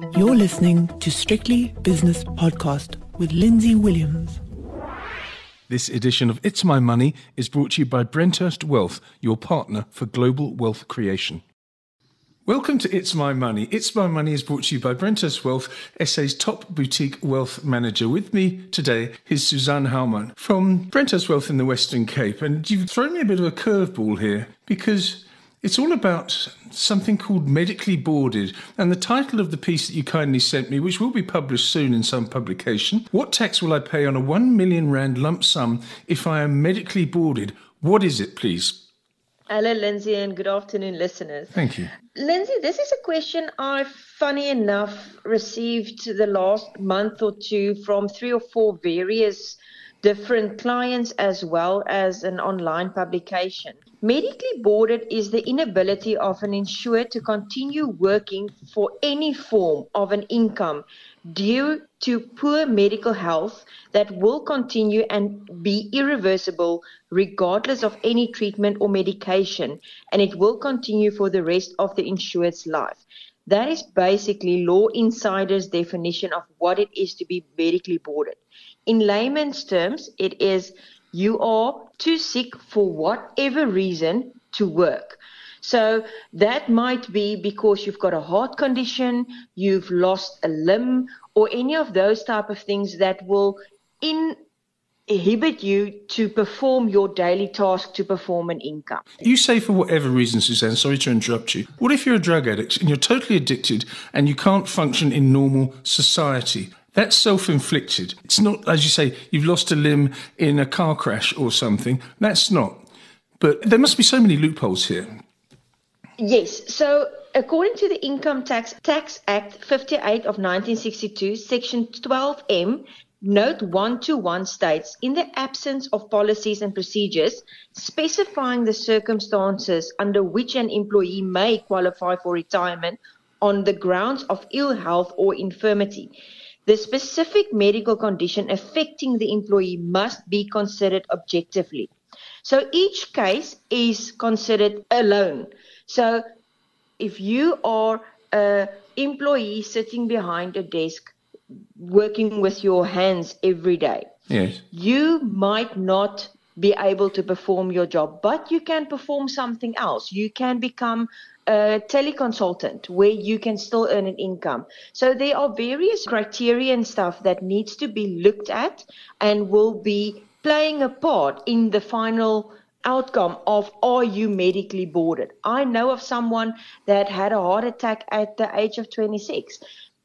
You're listening to Strictly Business Podcast with Lindsay Williams. This edition of It's My Money is brought to you by Brenthurst Wealth, your partner for global wealth creation. Welcome to It's My Money. It's My Money is brought to you by Brenthurst Wealth, SA's top boutique wealth manager. With me today is Suzanne Haumann from Brenthurst Wealth in the Western Cape. And you've thrown me a bit of a curveball here because it's all about something called Medically Boarded. And the title of the piece that you kindly sent me, which will be published soon in some publication What tax will I pay on a 1 million Rand lump sum if I am medically boarded? What is it, please? Hello, Lindsay, and good afternoon, listeners. Thank you. Lindsay, this is a question I, funny enough, received the last month or two from three or four various different clients as well as an online publication. Medically boarded is the inability of an insured to continue working for any form of an income due to poor medical health that will continue and be irreversible regardless of any treatment or medication, and it will continue for the rest of the insured's life. That is basically Law Insider's definition of what it is to be medically boarded. In layman's terms, it is you are too sick for whatever reason to work. So that might be because you've got a heart condition, you've lost a limb, or any of those type of things that will inhibit you to perform your daily task to perform an income. You say for whatever reason, Suzanne, sorry to interrupt you. What if you're a drug addict and you're totally addicted and you can't function in normal society? That's self inflicted. It's not, as you say, you've lost a limb in a car crash or something. That's not. But there must be so many loopholes here. Yes. So, according to the Income Tax Tax Act 58 of 1962, Section 12M, Note 121 states In the absence of policies and procedures specifying the circumstances under which an employee may qualify for retirement on the grounds of ill health or infirmity, the specific medical condition affecting the employee must be considered objectively. So each case is considered alone. So if you are an employee sitting behind a desk working with your hands every day, yes. you might not be able to perform your job, but you can perform something else. You can become a teleconsultant where you can still earn an income. So there are various criteria and stuff that needs to be looked at and will be playing a part in the final outcome of are you medically boarded. I know of someone that had a heart attack at the age of 26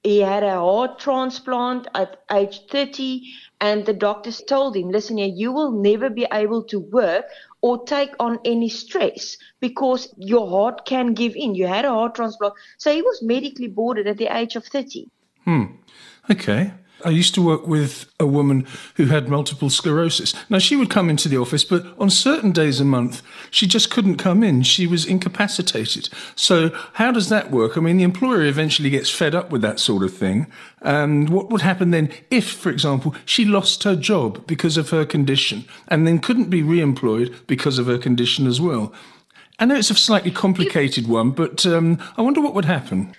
he had a heart transplant at age 30 and the doctors told him listen here you will never be able to work or take on any stress because your heart can give in. You had a heart transplant. So he was medically boarded at the age of 30 hmm. Okay I used to work with a woman who had multiple sclerosis. Now, she would come into the office, but on certain days a month, she just couldn't come in. She was incapacitated. So, how does that work? I mean, the employer eventually gets fed up with that sort of thing. And what would happen then if, for example, she lost her job because of her condition and then couldn't be re employed because of her condition as well? I know it's a slightly complicated one, but um, I wonder what would happen.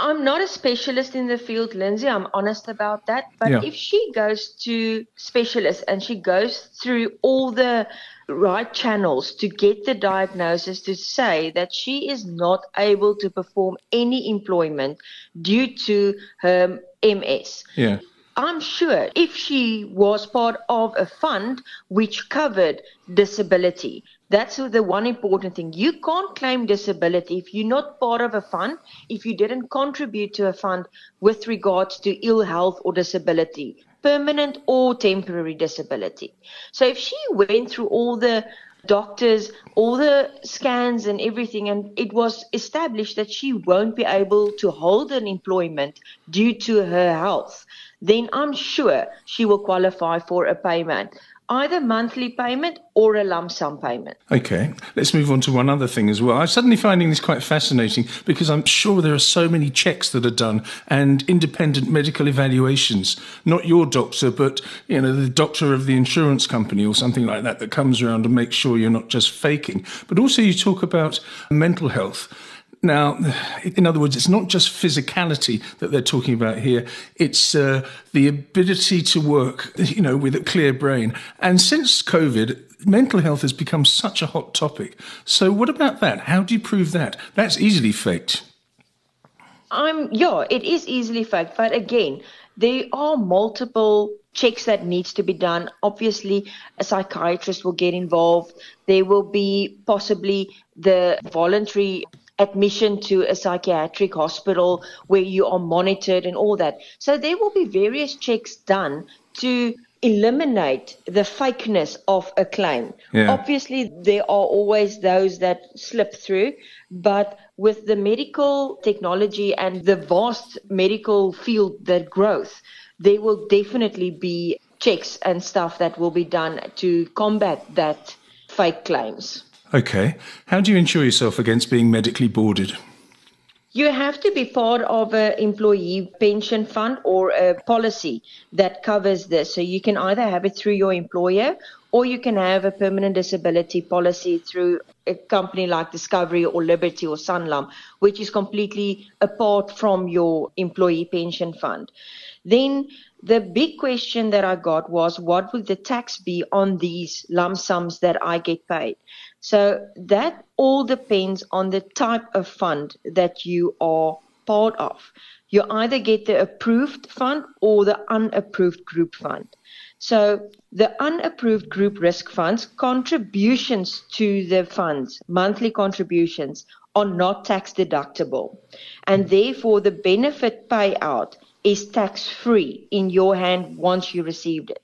I'm not a specialist in the field, Lindsay. I'm honest about that. But Yeah. if she goes to specialists and she goes through all the right channels to get the diagnosis to say that she is not able to perform any employment due to her MS, Yeah. I'm sure if she was part of a fund which covered disability, that's the one important thing. You can't claim disability if you're not part of a fund, if you didn't contribute to a fund with regards to ill health or disability, permanent or temporary disability. So if she went through all the doctors, all the scans and everything, and it was established that she won't be able to hold an employment due to her health, then I'm sure she will qualify for a payment, either monthly payment or a lump sum payment. Okay, let's move on to one other thing as well. I'm suddenly finding this quite fascinating because I'm sure there are so many checks that are done and independent medical evaluations. Not your doctor, but you know the doctor of the insurance company or something like that that comes around and makes sure you're not just faking. But also you talk about mental health. Now, in other words, it's not just physicality that they're talking about here. It's uh, the ability to work, you know, with a clear brain. And since COVID, mental health has become such a hot topic. So, what about that? How do you prove that? That's easily faked. I'm yeah, it is easily faked, but again, there are multiple checks that needs to be done. Obviously, a psychiatrist will get involved. There will be possibly the voluntary admission to a psychiatric hospital where you are monitored and all that. So there will be various checks done to eliminate the fakeness of a claim. Yeah. Obviously, there are always those that slip through, but with the medical technology and the vast medical field that growth, there will definitely be checks and stuff that will be done to combat that fake claims. Okay. How do you insure yourself against being medically boarded? You have to be part of an employee pension fund or a policy that covers this. So you can either have it through your employer or you can have a permanent disability policy through a company like Discovery or Liberty or Sanlam, which is completely apart from your employee pension fund. Then the big question that I got was what would the tax be on these lump sums that I get paid? So that all depends on the type of fund that you are part of. You either get the approved fund or the unapproved group fund. So the unapproved group risk funds contributions to the funds, monthly contributions are not tax deductible. And therefore the benefit payout is tax free in your hand once you received it.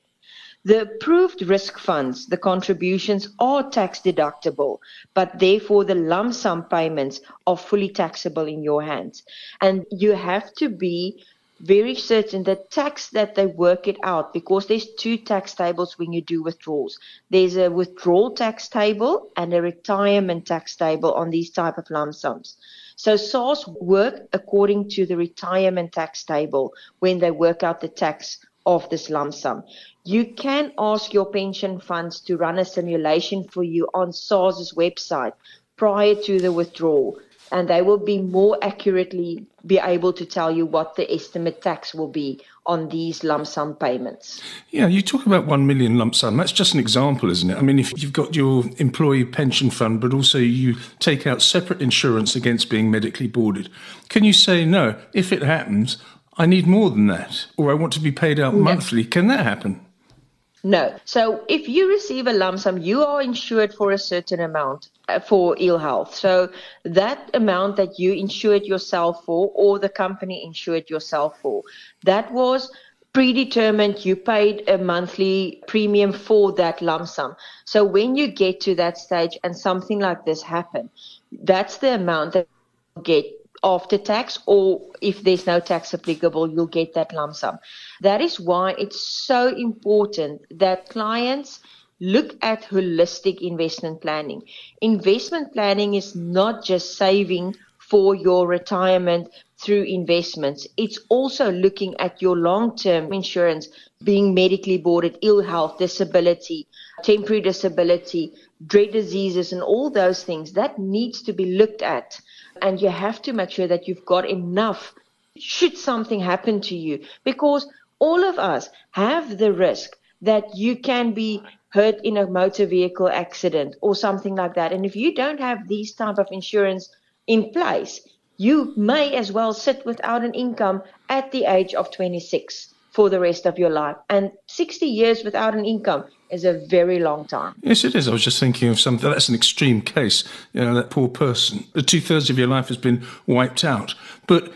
The approved risk funds, the contributions are tax deductible, but therefore the lump sum payments are fully taxable in your hands. And you have to be very certain that tax that they work it out because there's two tax tables when you do withdrawals. There's a withdrawal tax table and a retirement tax table on these type of lump sums. So SARS work according to the retirement tax table when they work out the tax of this lump sum. You can ask your pension funds to run a simulation for you on SARS's website prior to the withdrawal and they will be more accurately be able to tell you what the estimate tax will be on these lump sum payments. Yeah, you talk about 1 million lump sum. That's just an example, isn't it? I mean, if you've got your employee pension fund, but also you take out separate insurance against being medically boarded, can you say, no, if it happens, I need more than that, or I want to be paid out monthly? Can that happen? No. So if you receive a lump sum, you are insured for a certain amount uh, for ill health. So that amount that you insured yourself for or the company insured yourself for, that was predetermined you paid a monthly premium for that lump sum so when you get to that stage and something like this happen that's the amount that you get after tax, or if there's no tax applicable, you'll get that lump sum. That is why it's so important that clients look at holistic investment planning. Investment planning is not just saving for your retirement through investments. It's also looking at your long term insurance, being medically boarded, ill health, disability, temporary disability, dread diseases, and all those things. That needs to be looked at. And you have to make sure that you've got enough should something happen to you. Because all of us have the risk that you can be hurt in a motor vehicle accident or something like that. And if you don't have these type of insurance in place you may as well sit without an income at the age of 26 for the rest of your life. And 60 years without an income is a very long time. Yes, it is. I was just thinking of something that's an extreme case. You know, that poor person, the two thirds of your life has been wiped out. But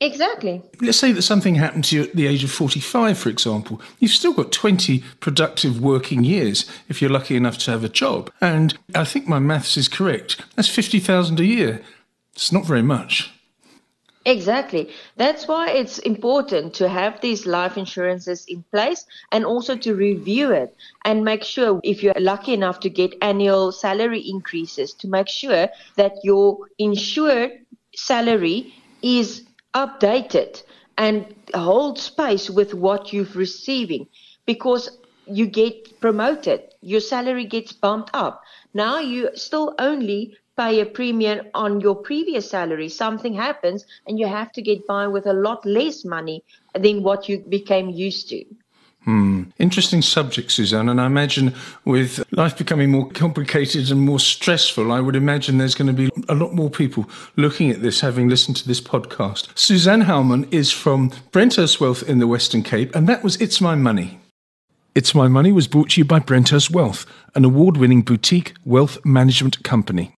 Exactly. Let's say that something happened to you at the age of 45, for example. You've still got 20 productive working years if you're lucky enough to have a job. And I think my maths is correct. That's 50,000 a year. It's not very much. Exactly. That's why it's important to have these life insurances in place and also to review it and make sure if you're lucky enough to get annual salary increases to make sure that your insured salary is updated and hold space with what you're receiving because you get promoted, your salary gets bumped up. Now you still only pay a premium on your previous salary. Something happens and you have to get by with a lot less money than what you became used to. Hmm. Interesting subject, Suzanne. And I imagine with life becoming more complicated and more stressful, I would imagine there's going to be a lot more people looking at this, having listened to this podcast. Suzanne Haumann is from Brenthurst Wealth in the Western Cape, and that was It's My Money. It's My Money was brought to you by Brenthurst Wealth, an award winning boutique wealth management company.